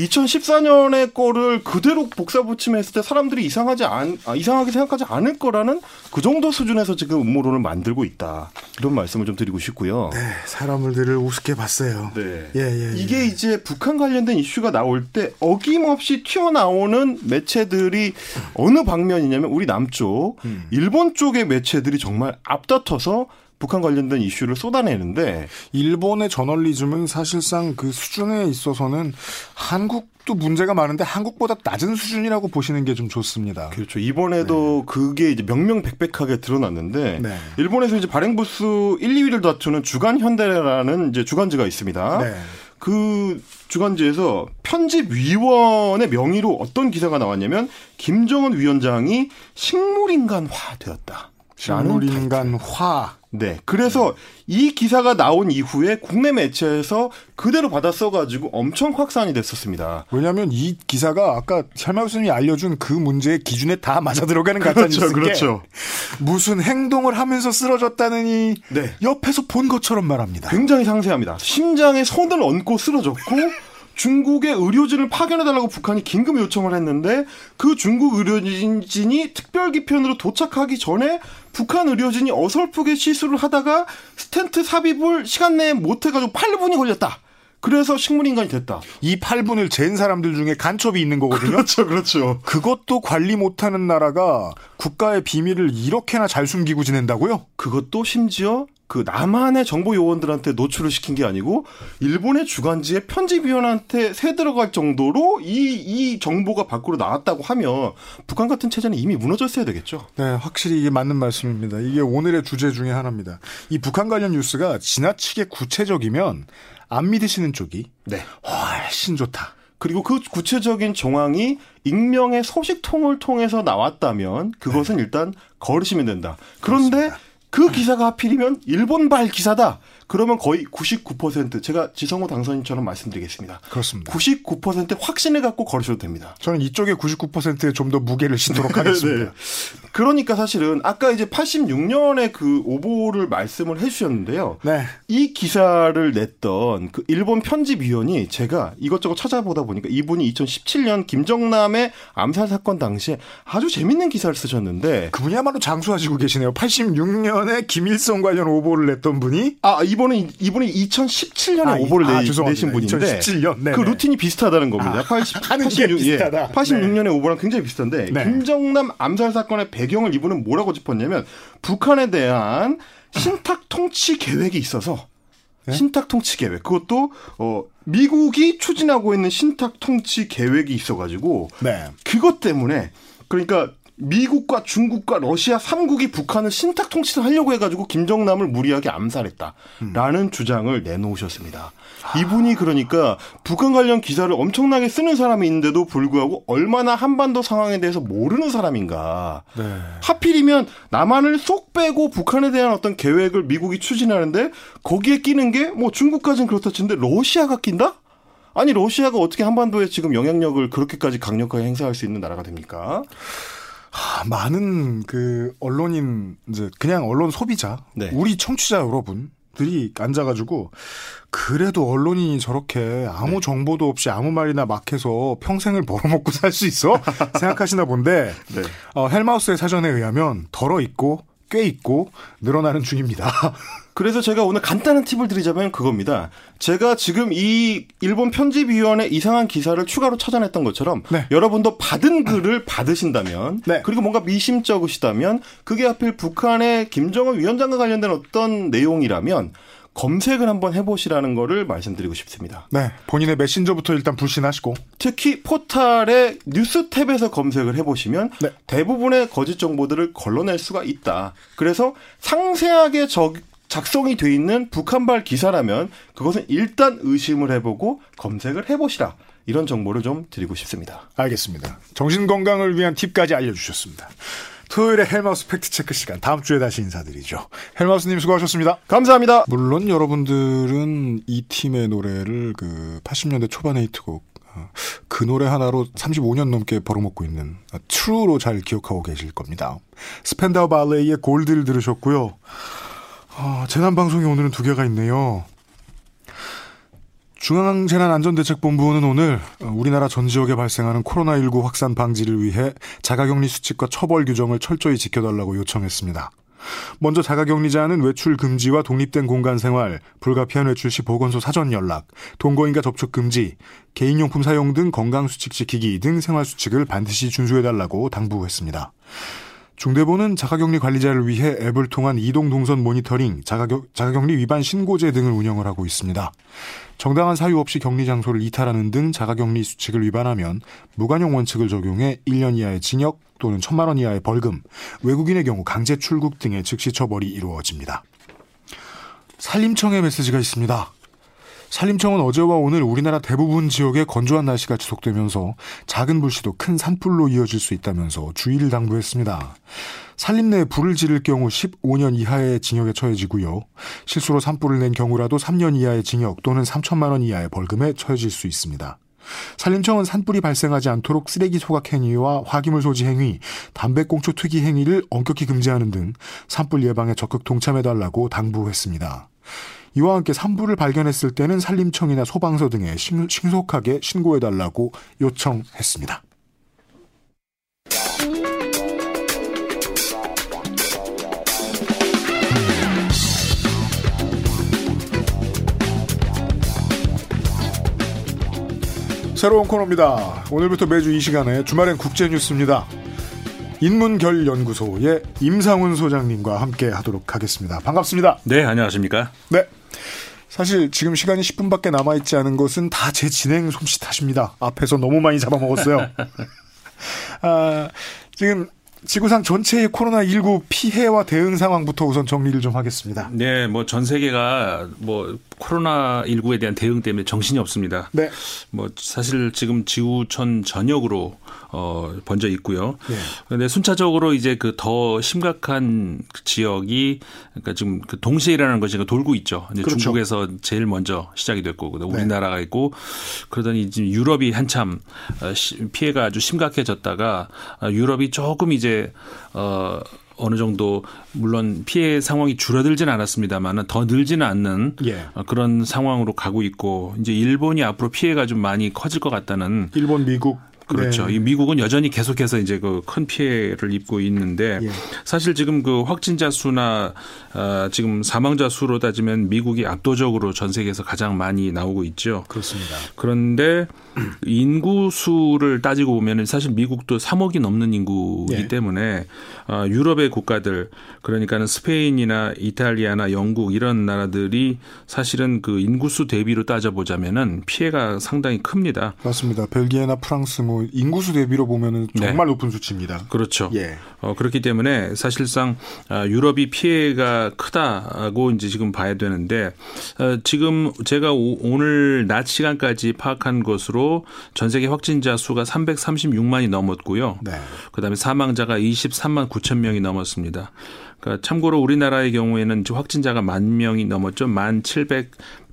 Speaker 2: 2014년의 거를 그대로 복사 붙임했을 때 사람들이 이상하지 않, 아, 이상하게 생각하지 않을 거라는 그 정도 수준에서 지금 음모론을 만들고 있다. 이런 말씀을 좀 드리고 싶고요.
Speaker 1: 네, 사람들을 우습게 봤어요.
Speaker 2: 네. 예, 예, 예. 이게 이제 북한 관련된 이슈가 나올 때 어김없이 튀어나오는 매체들이 어느 방면이냐면 우리 남쪽, 음. 일본 쪽의 매체들이 정말 앞다퉈서 북한 관련된 이슈를 쏟아내는데
Speaker 1: 일본의 저널리즘은 사실상 그 수준에 있어서는 한국도 문제가 많은데 한국보다 낮은 수준이라고 보시는 게 좀 좋습니다.
Speaker 2: 그렇죠. 이번에도 네. 그게 이제 명명백백하게 드러났는데 네. 일본에서 이제 발행부수 1, 2위를 다투는 주간 현대라는 이제 주간지가 있습니다. 네. 그 주간지에서 편집위원의 명의로 어떤 기사가 나왔냐면 김정은 위원장이 식물인간화 되었다.
Speaker 1: 식물인간화.
Speaker 2: 네. 그래서 이 기사가 나온 이후에 국내 매체에서 그대로 받아 써가지고 엄청 확산이 됐었습니다.
Speaker 1: 왜냐하면 이 기사가 아까 설마 교수님이 알려준 그 문제의 기준에 다 맞아 들어가는 가짜뉴스인
Speaker 2: 그렇죠, 그렇죠.
Speaker 1: 무슨 행동을 하면서 쓰러졌다느니
Speaker 2: 네.
Speaker 1: 옆에서 본 것처럼 말합니다.
Speaker 2: 굉장히 상세합니다. 심장에 손을 얹고 쓰러졌고 중국의 의료진을 파견해달라고 북한이 긴급 요청을 했는데 그 중국 의료진이 특별기편으로 도착하기 전에 북한 의료진이 어설프게 시술을 하다가 스텐트 삽입을 시간 내에 못해가지고 8분이 걸렸다. 그래서 식물인간이 됐다.
Speaker 1: 이 8분을 잰 사람들 중에 간첩이 있는 거거든요.
Speaker 2: 그렇죠, 그렇죠.
Speaker 1: 그것도 관리 못하는 나라가 국가의 비밀을 이렇게나 잘 숨기고 지낸다고요?
Speaker 2: 그것도 심지어 그 남한의 정보 요원들한테 노출을 시킨 게 아니고 일본의 주간지의 편집위원한테 새 들어갈 정도로 이, 이 정보가 밖으로 나왔다고 하면 북한 같은 체제는 이미 무너졌어야 되겠죠.
Speaker 1: 네, 확실히 이게 맞는 말씀입니다. 이게 오늘의 주제 중에 하나입니다. 이 북한 관련 뉴스가 지나치게 구체적이면 안 믿으시는 쪽이
Speaker 2: 네.
Speaker 1: 훨씬 좋다.
Speaker 2: 그리고 그 구체적인 정황이 익명의 소식통을 통해서 나왔다면 그것은 네. 일단 거르시면 된다. 그런데 그렇습니다. 그 기사가 하필이면 일본발 기사다. 그러면 거의 99% 제가 지성호 당선인처럼 말씀드리겠습니다.
Speaker 1: 그렇습니다.
Speaker 2: 99% 확신을 갖고 걸으셔도 됩니다.
Speaker 1: 저는 이쪽에 99%에 좀 더 무게를 싣도록 하겠습니다. 네.
Speaker 2: 그러니까 사실은 아까 이제 86년에 그 오보를 말씀을 해주셨는데요.
Speaker 1: 네.
Speaker 2: 이 기사를 냈던 그 일본 편집위원이 제가 이것저것 찾아보다 보니까 이분이 2017년 김정남의 암살 사건 당시에 아주 재밌는 기사를 쓰셨는데
Speaker 1: 그분이야말로 장수하시고 계시네요. 86년에 김일성 관련 오보를 냈던 분이
Speaker 2: 아 이 번은 이분이 2017년에 아, 오보를 아, 내, 내신 분인데
Speaker 1: 2017년 네네.
Speaker 2: 그 루틴이 비슷하다는 겁니다. 아,
Speaker 1: 80, 86, 예,
Speaker 2: 86년에 네. 오보랑 굉장히 비슷한데 네. 김정남 암살 사건의 배경을 이분은 뭐라고 짚었냐면 북한에 대한 신탁 통치 계획이 있어서 네? 신탁 통치 계획 그것도 어 미국이 추진하고 있는 신탁 통치 계획이 있어가지고
Speaker 1: 네.
Speaker 2: 그것 때문에 그러니까 미국과 중국과 러시아 3국이 북한을 신탁 통치를 하려고 해가지고 김정남을 무리하게 암살했다라는 음. 주장을 내놓으셨습니다. 아. 이분이 그러니까 북한 관련 기사를 엄청나게 쓰는 사람이 있는데도 불구하고 얼마나 한반도 상황에 대해서 모르는 사람인가.
Speaker 1: 네.
Speaker 2: 하필이면 남한을 쏙 빼고 북한에 대한 어떤 계획을 미국이 추진하는데 거기에 끼는 게 뭐 중국까지는 그렇다 치는데 러시아가 낀다? 아니 러시아가 어떻게 한반도에 지금 영향력을 그렇게까지 강력하게 행사할 수 있는 나라가 됩니까?
Speaker 1: 하, 많은 그 언론인 이제 그냥 언론 소비자
Speaker 2: 네.
Speaker 1: 우리 청취자 여러분 들이 앉아가지고 그래도 언론인이 저렇게 아무 네. 정보도 없이 아무 말이나 막 해서 평생을 벌어먹고 살 수 있어 생각하시나 본데
Speaker 2: 네.
Speaker 1: 어, 헬마우스의 사전에 의하면 덜어 있고 꽤 있고 늘어나는 중입니다.
Speaker 2: 그래서 제가 오늘 간단한 팁을 드리자면 그겁니다. 제가 지금 이 일본 편집위원회 이상한 기사를 추가로 찾아냈던 것처럼
Speaker 1: 네.
Speaker 2: 여러분도 받은 글을 받으신다면
Speaker 1: 네.
Speaker 2: 그리고 뭔가 미심쩍으시다면 그게 하필 북한의 김정은 위원장과 관련된 어떤 내용이라면 검색을 한번 해보시라는 거를 말씀드리고 싶습니다.
Speaker 1: 네. 본인의 메신저부터 일단 불신하시고.
Speaker 2: 특히 포탈의 뉴스 탭에서 검색을 해보시면
Speaker 1: 네.
Speaker 2: 대부분의 거짓 정보들을 걸러낼 수가 있다. 그래서 상세하게 적, 작성이 돼 있는 북한발 기사라면 그것은 일단 의심을 해보고 검색을 해보시라. 이런 정보를 좀 드리고 싶습니다.
Speaker 1: 알겠습니다. 정신 건강을 위한 팁까지 알려주셨습니다. 토요일에 헬마우스 팩트체크 시간 다음 주에 다시 인사드리죠. 헬마우스님 수고하셨습니다.
Speaker 2: 감사합니다.
Speaker 1: 물론 여러분들은 이 팀의 노래를 그 80년대 초반의 히트곡 어, 그 노래 하나로 35년 넘게 벌어먹고 있는 트루로 잘 기억하고 계실 겁니다. 스펜다우 발레이의 골드를 들으셨고요. 어, 재난 방송이 오늘은 두 개가 있네요. 중앙재난안전대책본부는 오늘 우리나라 전 지역에 발생하는 코로나19 확산 방지를 위해 자가격리 수칙과 처벌 규정을 철저히 지켜달라고 요청했습니다. 먼저 자가격리자는 외출 금지와 독립된 공간 생활, 불가피한 외출 시 보건소 사전 연락, 동거인과 접촉 금지, 개인용품 사용 등 건강 수칙 지키기 등 생활 수칙을 반드시 준수해달라고 당부했습니다. 중대본은 자가격리 관리자를 위해 앱을 통한 이동 동선 모니터링, 자가격, 자가격리 위반 신고제 등을 운영을 하고 있습니다. 정당한 사유 없이 격리 장소를 이탈하는 등 자가격리 수칙을 위반하면 무관용 원칙을 적용해 1년 이하의 징역 또는 1천만 원 이하의 벌금, 외국인의 경우 강제 출국 등의 즉시 처벌이 이루어집니다. 산림청의 메시지가 있습니다. 산림청은 어제와 오늘 우리나라 대부분 지역에 건조한 날씨가 지속되면서 작은 불씨도 큰 산불로 이어질 수 있다면서 주의를 당부했습니다. 산림 내에 불을 지를 경우 15년 이하의 징역에 처해지고요. 실수로 산불을 낸 경우라도 3년 이하의 징역 또는 3천만 원 이하의 벌금에 처해질 수 있습니다. 산림청은 산불이 발생하지 않도록 쓰레기 소각 행위와 화기물 소지 행위, 담배꽁초 투기 행위를 엄격히 금지하는 등 산불 예방에 적극 동참해달라고 당부했습니다. 이와 함께 산불을 발견했을 때는 산림청이나 소방서 등에 신속하게 신고해달라고 요청했습니다. 새로운 코너입니다. 오늘부터 매주 이 시간에 주말엔 국제뉴스입니다. 인문결연구소의 임상훈 소장님과 함께 하도록 하겠습니다. 반갑습니다.
Speaker 3: 네, 안녕하십니까?
Speaker 1: 네. 사실 지금 시간이 10분밖에 남아있지 않은 것은 다 제 진행 솜씨 탓입니다. 앞에서 너무 많이 잡아먹었어요. 아, 지금 지구상 전체의 코로나19 피해와 대응 상황부터 우선 정리를 좀 하겠습니다.
Speaker 3: 네, 뭐 전 세계가 뭐 코로나19에 대한 대응 때문에 정신이 없습니다. 네. 뭐 사실 지금 지구촌 전역으로 어 번져 있고요. 네. 그런데 순차적으로 이제 그 더 심각한 지역이 그러니까 지금 그 동시에 일어나는 것이 돌고 있죠. 이제 그렇죠. 중국에서 제일 먼저 시작이 됐고 네. 우리나라가 있고 그러더니 지금 유럽이 한참 어, 피해가 아주 심각해졌다가 어, 유럽이 조금 이제 어 어느 정도 물론 피해 상황이 줄어들지는 않았습니다만은 더 늘지는 않는 예. 어, 그런 상황으로 가고 있고 이제 일본이 앞으로 피해가 좀 많이 커질 것 같다는
Speaker 1: 일본 미국
Speaker 3: 그렇죠. 네. 이 미국은 여전히 계속해서 이제 그 큰 피해를 입고 있는데 예. 사실 지금 그 확진자 수나 어, 지금 사망자 수로 따지면 미국이 압도적으로 전 세계에서 가장 많이 나오고 있죠.
Speaker 1: 그렇습니다.
Speaker 3: 그런데 인구 수를 따지고 보면은 사실 미국도 3억이 넘는 인구이기 예. 때문에 어, 유럽의 국가들 그러니까는 스페인이나 이탈리아나 영국 이런 나라들이 사실은 그 인구수 대비로 따져 보자면은 피해가 상당히 큽니다.
Speaker 1: 맞습니다. 벨기에나 프랑스 뭐 인구수 대비로 보면은 네. 정말 네. 높은 수치입니다.
Speaker 3: 그렇죠. 예. 어, 그렇기 때문에 사실상 어, 유럽이 피해가 크다고 이제 지금 봐야 되는데 어, 지금 제가 오, 오늘 낮 시간까지 파악한 것으로 전 세계 확진자 수가 336만이 넘었고요. 네. 그다음에 사망자가 23만 9천 명이 넘었습니다. 그러니까 참고로 우리나라의 경우에는 확진자가 만 명이 넘었죠. 만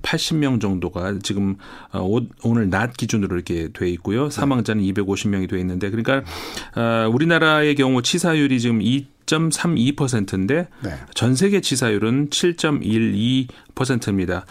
Speaker 3: 780명 정도가 지금 어, 오늘 낮 기준으로 이렇게 돼 있고요. 사망자는 250명이 돼 있는데 그러니까 어, 우리나라의 경우 치사율이 지금 2 7.32%인데 네. 전 세계 치사율은 7.12% 입니다.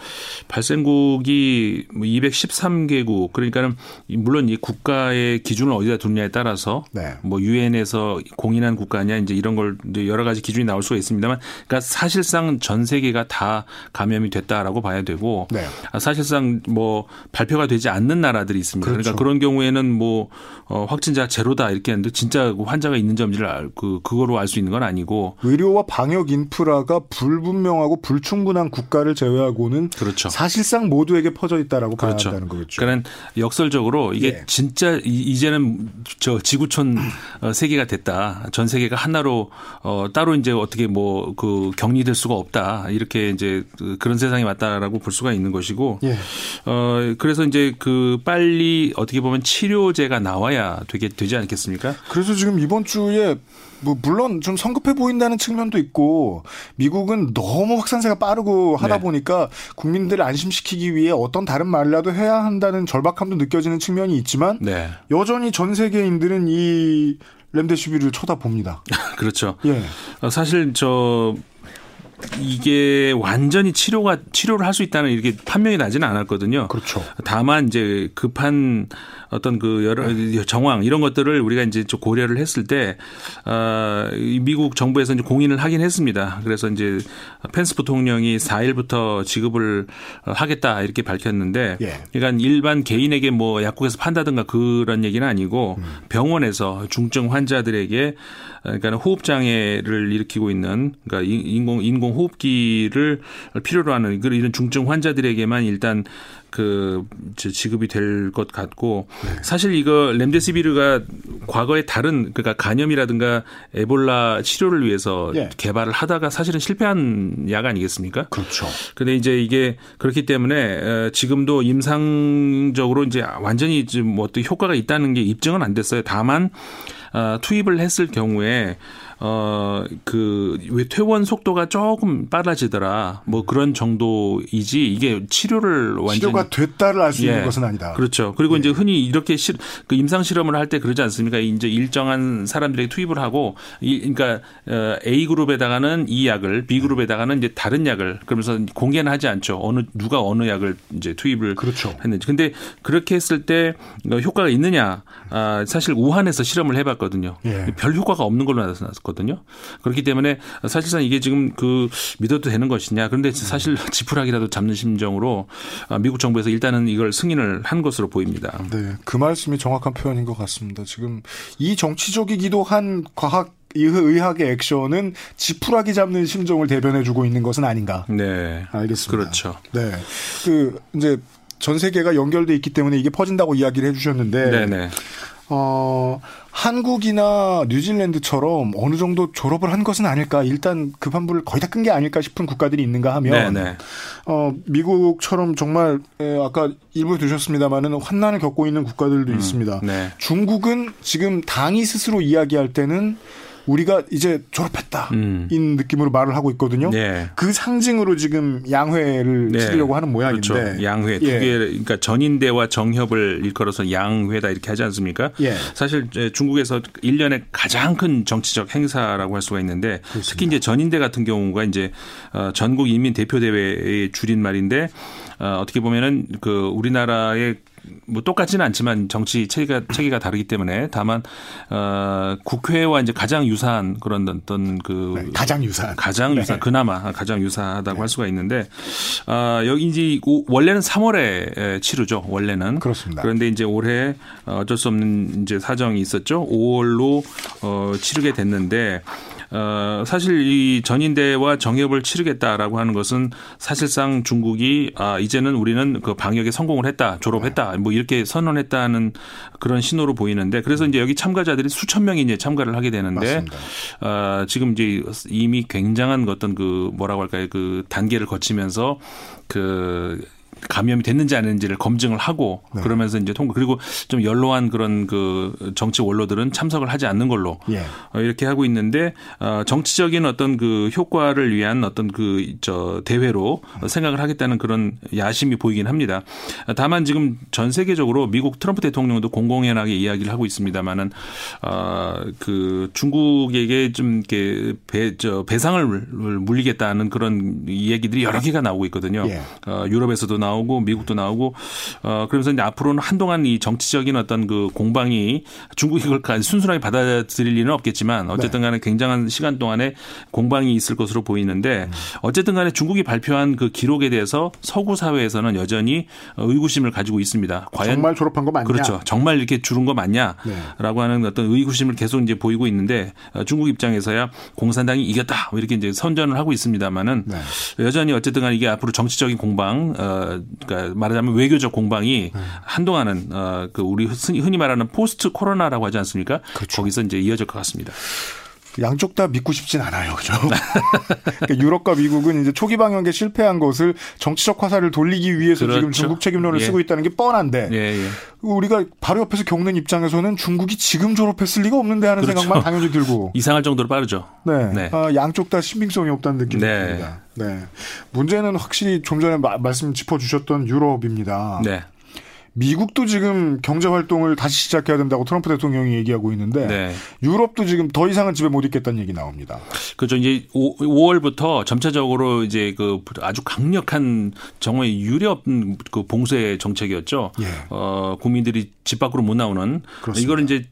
Speaker 3: 발생국이 213개국 뭐 그러니까는 물론 이 국가의 기준을 어디다 두느냐에 따라서 네. 뭐 유엔에서 공인한 국가냐 이제 이런 걸 여러 가지 기준이 나올 수가 있습니다만 그러니까 사실상 전 세계가 다 감염이 됐다라고 봐야 되고 네. 사실상 뭐 발표가 되지 않는 나라들이 있습니다. 그러니까 그렇죠. 그러니까 그런 경우에는 뭐 어, 확진자 제로다 이렇게 했는데 진짜 환자가 있는점인지를 알, 그 그거로 알 수 있는 건 아니고
Speaker 1: 의료와 방역 인프라가 불분명하고 불충분한 국가를 제외하고는
Speaker 3: 그렇죠.
Speaker 1: 사실상 모두에게 퍼져 있다라고 그렇죠. 봐야 한다는 거겠죠.
Speaker 3: 그러니까 역설적으로 이게 예. 진짜 이제는 저 지구촌 어, 세계가 됐다. 전 세계가 하나로 어 따로 이제 어떻게 뭐 그 격리될 수가 없다. 이렇게 이제 그 그런 세상이 왔다라고 볼 수가 있는 것이고 예. 어 그래서 이제 그 빨리 어떻게 보면 치료제가 나와야 되게 되지 않겠습니까?
Speaker 1: 그래서 지금 이번 주에 뭐 물론 좀 성급해 보인다는 측면도 있고 미국은 너무 확산세가 빠르고 하다 네. 보니까 국민들을 안심시키기 위해 어떤 다른 말이라도 해야 한다는 절박함도 느껴지는 측면이 있지만 네. 여전히 전 세계인들은 이 렘데시비를 쳐다봅니다.
Speaker 3: 그렇죠. 예. 어, 사실 저 이게 완전히 치료가 치료를 할 수 있다는 이렇게 판명이 나지는 않았거든요.
Speaker 1: 그렇죠.
Speaker 3: 다만 이제 급한 어떤 그 여러 정황 이런 것들을 우리가 이제 좀 고려를 했을 때 어, 미국 정부에서 이제 공인을 하긴 했습니다. 그래서 이제 펜스 부통령이 4일부터 지급을 하겠다 이렇게 밝혔는데 예. 그러니까 일반 개인에게 뭐 약국에서 판다든가 그런 얘기는 아니고 음. 병원에서 중증 환자들에게 그러니까 호흡 장애를 일으키고 있는 그러니까 인공 인공 호흡기를 필요로 하는 이런 중증 환자들에게만 일단 그 지급이 될 것 같고 네. 사실 이거 렘데시비르가 과거에 다른 그러니까 간염이라든가 에볼라 치료를 위해서 네. 개발을 하다가 사실은 실패한 약 아니겠습니까?
Speaker 1: 그렇죠.
Speaker 3: 근데 이제 이게 그렇기 때문에 지금도 임상적으로 이제 완전히 좀 어떤 효과가 있다는 게 입증은 안 됐어요. 다만 어, 투입을 했을 경우에 어, 그, 왜 퇴원 속도가 조금 빨라지더라. 뭐 그런 정도이지 이게 치료를 완전히.
Speaker 1: 치료가 됐다를 알수 예. 있는 것은 아니다.
Speaker 3: 그렇죠. 그리고 예. 이제 흔히 이렇게 실, 그 임상 실험을 할 때 그러지 않습니까? 이제 일정한 사람들에게 투입을 하고, 이, 그러니까 어, A그룹에다가는 이 약을, B그룹에다가는 이제 다른 약을 그러면서 공개는 하지 않죠. 어느, 누가 어느 약을 이제 투입을
Speaker 1: 그렇죠.
Speaker 3: 했는지. 근데 그렇게 했을 때 어, 효과가 있느냐. 아, 사실 우한에서 실험을 해봤거든요. 예. 별 효과가 없는 걸로 나타났거 든요. 있거든요. 그렇기 때문에 사실상 이게 지금 그 믿어도 되는 것이냐. 그런데 사실 지푸라기라도 잡는 심정으로 아, 미국 정부에서 일단은 이걸 승인을 한 것으로 보입니다.
Speaker 1: 네. 그 말씀이 정확한 표현인 것 같습니다. 지금 이 정치적이기도 한 과학 의학의 액션은 지푸라기 잡는 심정을 대변해주고 있는 것은 아닌가.
Speaker 3: 네.
Speaker 1: 알겠습니다.
Speaker 3: 그렇죠.
Speaker 1: 네. 그, 이제 전 세계가 연결돼 있기 때문에 이게 퍼진다고 이야기를 해주셨는데. 네네. 어, 한국이나 뉴질랜드처럼 어느 정도 졸업을 한 것은 아닐까. 일단 급한불을 거의 다 끈 게 아닐까 싶은 국가들이 있는가 하면, 네네. 어, 미국처럼 정말, 에, 아까 일부에 두셨습니다만은 환난을 겪고 있는 국가들도 음, 있습니다. 네. 중국은 지금 당이 스스로 이야기할 때는 우리가 이제 졸업했다. 음. 인 느낌으로 말을 하고 있거든요. 네. 그 상징으로 지금 양회를 네. 치르려고 하는 모양인데.
Speaker 3: 그렇죠. 양회. 두 예. 개, 그러니까 전인대와 정협을 일컬어서 양회다 이렇게 하지 않습니까? 예. 사실 중국에서 1년에 가장 큰 정치적 행사라고 할 수가 있는데 그렇습니다. 특히 이제 전인대 같은 경우가 이제 어, 전국 인민 대표 대회의 줄임말인데 어, 어떻게 보면은 그 우리나라의 뭐 똑같지는 않지만 정치 체계가 체계가 다르기 때문에 다만 어 국회와 이제 가장 유사한 그런 어떤 그
Speaker 1: 네, 가장 유사한
Speaker 3: 가장 네. 유사 그나마 가장 유사하다고 네. 할 수가 있는데 아 여기 이제 원래는 3월에 치르죠 원래는
Speaker 1: 그렇습니다.
Speaker 3: 그런데 이제 올해 어쩔 수 없는 이제 사정이 있었죠 5월로 어 치르게 됐는데 어, 사실 이 전인대와 정협을 치르겠다라고 하는 것은 사실상 중국이 아, 이제는 우리는 그 방역에 성공을 했다, 졸업했다, 뭐 이렇게 선언했다는 그런 신호로 보이는데 그래서 이제 여기 참가자들이 수천 명이 이제 참가를 하게 되는데 어, 지금 이제 이미 굉장한 어떤 그 뭐라고 할까요? 그 단계를 거치면서 그 감염이 됐는지 아닌지를 검증을 하고 네. 그러면서 이제 통과 그리고 좀 연로한 그런 그 정치 원로들은 참석을 하지 않는 걸로 예. 어, 이렇게 하고 있는데 어 정치적인 어떤 그 효과를 위한 어떤 그 저 대회로 생각을 하겠다는 그런 야심이 보이긴 합니다. 다만 지금 전 세계적으로 미국 트럼프 대통령도 공공연하게 이야기를 하고 있습니다만은 어그 중국에게 좀 이렇게 배 저 배상을 물리겠다는 그런 얘기들이 여러 개가 나오고 있거든요. 예. 어 유럽에서도 나 나오고 미국도 나오고 어 그러면서 이제 앞으로는 한동안 이 정치적인 어떤 그 공방이 중국이 그걸 순순하게 받아들일 리는 없겠지만 어쨌든 간에 굉장한 시간 동안에 공방이 있을 것으로 보이는데 어쨌든 간에 중국이 발표한 그 기록에 대해서 서구 사회에서는 여전히 의구심을 가지고 있습니다.
Speaker 1: 과연 정말 졸업한 거 맞냐?
Speaker 3: 그렇죠. 정말 이렇게 줄은 거 맞냐라고 네. 하는 어떤 의구심을 계속 이제 보이고 있는데 어, 중국 입장에서야 공산당이 이겼다 뭐 이렇게 이제 선전을 하고 있습니다만은 네. 여전히 어쨌든 간에 이게 앞으로 정치적인 공방 어 그러니까 말하자면 외교적 공방이 네. 한동안은 어, 그 우리 흔히 말하는 포스트 코로나라고 하지 않습니까? 그렇죠. 거기서 이제 이어질 것 같습니다.
Speaker 1: 양쪽 다 믿고 싶진 않아요. 그죠? 그러니까 유럽과 미국은 이제 초기 방역에 실패한 것을 정치적 화살을 돌리기 위해서 그렇죠. 지금 중국 책임론을 예. 쓰고 있다는 게 뻔한데 예, 예. 우리가 바로 옆에서 겪는 입장에서는 중국이 지금 졸업했을 리가 없는데 하는 그렇죠. 생각만 당연히 들고
Speaker 3: 이상할 정도로 빠르죠.
Speaker 1: 네, 네. 아, 양쪽 다 신빙성이 없다는 느낌이 네. 듭니다. 네, 문제는 확실히 좀 전에 마, 말씀 짚어주셨던 유럽입니다. 네. 미국도 지금 경제 활동을 다시 시작해야 된다고 트럼프 대통령이 얘기하고 있는데 네. 유럽도 지금 더 이상은 집에 못 있겠다는 얘기 나옵니다.
Speaker 3: 그렇죠. 이제 5, 5월부터 점차적으로 이제 그 아주 강력한 정말 유럽 그 봉쇄 정책이었죠. 예. 어, 국민들이 집 밖으로 못 나오는 그렇습니다. 이걸 이제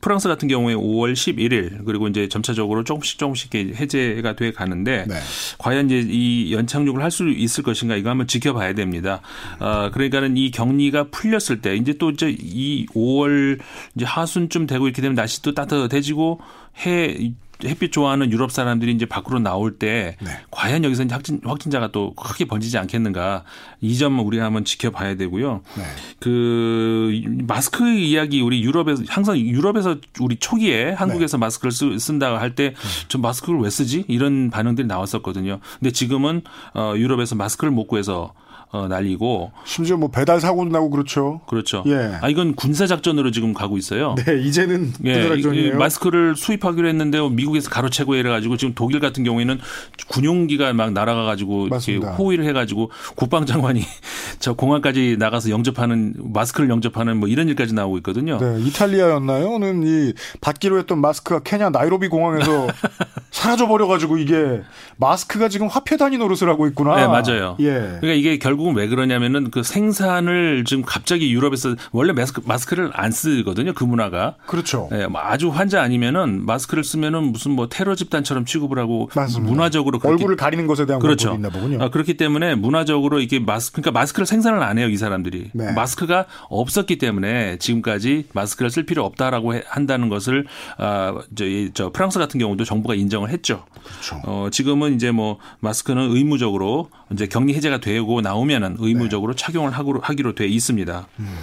Speaker 3: 프랑스 같은 경우에 5월 11일 그리고 이제 점차적으로 조금씩 조금씩 해제가 돼 가는데 네. 과연 이제 이 연착륙을 할 수 있을 것인가 이거 한번 지켜봐야 됩니다. 어, 그러니까는 이 격리가 풀렸을 때 이제 또 이제 이 5월 이제 하순쯤 되고 이렇게 되면 날씨 도 따뜻해지고 해 햇빛 좋아하는 유럽 사람들이 이제 밖으로 나올 때 네. 과연 여기서 확진 확진자가 또 크게 번지지 않겠는가 이 점은 우리가 한번 지켜봐야 되고요. 네. 그 마스크 이야기 우리 유럽에서 항상 유럽에서 우리 초기에 한국에서 네. 마스크를 쓰, 쓴다 할때좀 마스크를 왜 쓰지 이런 반응들이 나왔었거든요. 근데 지금은 어 유럽에서 마스크를 못 구해서 어, 날리고
Speaker 1: 심지어 뭐 배달 사고도 나고 그렇죠.
Speaker 3: 그렇죠. 예. 아 이건 군사 작전으로 지금 가고 있어요.
Speaker 1: 네, 이제는 예, 군사 작전이에요.
Speaker 3: 마스크를 수입하기로 했는데 미국에서 가로채고 이래 가지고 지금 독일 같은 경우에는 군용기가 막 날아가 가지고 호위를 해 가지고 국방장관이 저 공항까지 나가서 영접하는 마스크를 영접하는 뭐 이런 일까지 나오고 있거든요.
Speaker 1: 네, 이탈리아였나요?는 이 받기로 했던 마스크가 케냐 나이로비 공항에서 사라져 버려 가지고 이게 마스크가 지금 화폐 단위 노릇을 하고 있구나.
Speaker 3: 네, 맞아요. 예. 그러니까 이게 결국 결국은 왜 그러냐면은 그 생산을 지금 갑자기 유럽에서 원래 마스크, 마스크를 안 쓰거든요. 그 문화가.
Speaker 1: 그렇죠.
Speaker 3: 예, 뭐 아주 환자 아니면은 마스크를 쓰면은 무슨 뭐 테러 집단처럼 취급을 하고 맞습니다. 문화적으로
Speaker 1: 얼굴을 가리는 것에 대한
Speaker 3: 그렇죠.
Speaker 1: 있나 보군요.
Speaker 3: 아, 그렇기 때문에 문화적으로 이게 마스 크 그러니까 마스크를 생산을 안 해요, 이 사람들이. 네. 마스크가 없었기 때문에 지금까지 마스크를 쓸 필요 없다라고 한다는 것을 아, 저, 저 프랑스 같은 경우도 정부가 인정을 했죠.
Speaker 1: 그렇죠.
Speaker 3: 어, 지금은 이제 뭐 마스크는 의무적으로 이제 격리 해제가 되고 나오면 은 의무적으로 네. 착용을 하기로, 하기로 돼 있습니다. 음,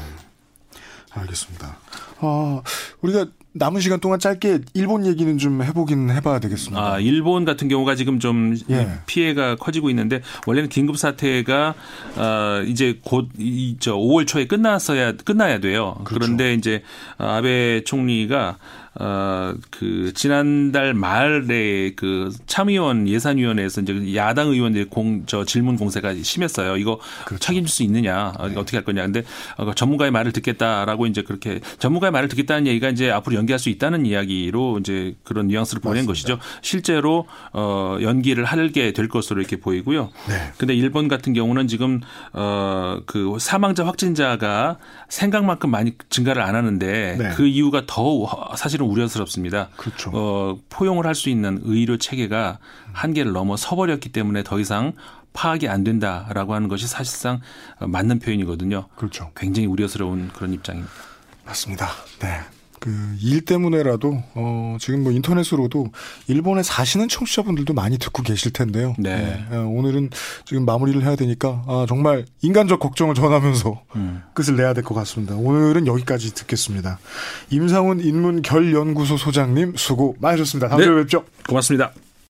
Speaker 1: 알겠습니다. 아, 우리가 남은 시간 동안 짧게 일본 얘기는 좀 해보긴 해봐야 되겠습니다.
Speaker 3: 아, 일본 같은 경우가 지금 좀 예. 피해가 커지고 있는데 원래는 긴급 사태가 어, 이제 곧이저 5월 초에 끝났어야 끝나야 돼요. 그렇죠. 그런데 이제 아베 총리가 어, 그, 지난달 말에 그 참의원 예산위원회에서 이제 야당 의원들 공, 저 질문 공세가 심했어요. 이거 그렇죠. 책임질 수 있느냐, 네. 어떻게 할 거냐. 근데 어, 전문가의 말을 듣겠다라고 이제 그렇게 전문가의 말을 듣겠다는 얘기가 이제 앞으로 연기할 수 있다는 이야기로 이제 그런 뉘앙스를 보낸 맞습니다. 것이죠. 실제로 어, 연기를 하게 될 것으로 이렇게 보이고요. 네. 근데 일본 같은 경우는 지금 어, 그 사망자 확진자가 생각만큼 많이 증가를 안 하는데 네. 그 이유가 더 사실 사실은 우려스럽습니다.
Speaker 1: 그렇죠.
Speaker 3: 어, 포용을 할 수 있는 의료 체계가 한계를 넘어 서버렸기 때문에 더 이상 파악이 안 된다라고 하는 것이 사실상 맞는 표현이거든요.
Speaker 1: 그렇죠.
Speaker 3: 굉장히 우려스러운 그런 입장입니다.
Speaker 1: 맞습니다. 네. 그 일 때문에라도 어 지금 뭐 인터넷으로도 일본에 사시는 청취자분들도 많이 듣고 계실 텐데요.
Speaker 3: 네. 네.
Speaker 1: 어, 오늘은 지금 마무리를 해야 되니까 아 정말 인간적 걱정을 전하면서 음. 끝을 내야 될 것 같습니다. 오늘은 여기까지 듣겠습니다. 임상훈 인문결연구소 소장님 수고 많으셨습니다. 다음 주에 네. 뵙죠.
Speaker 3: 고맙습니다.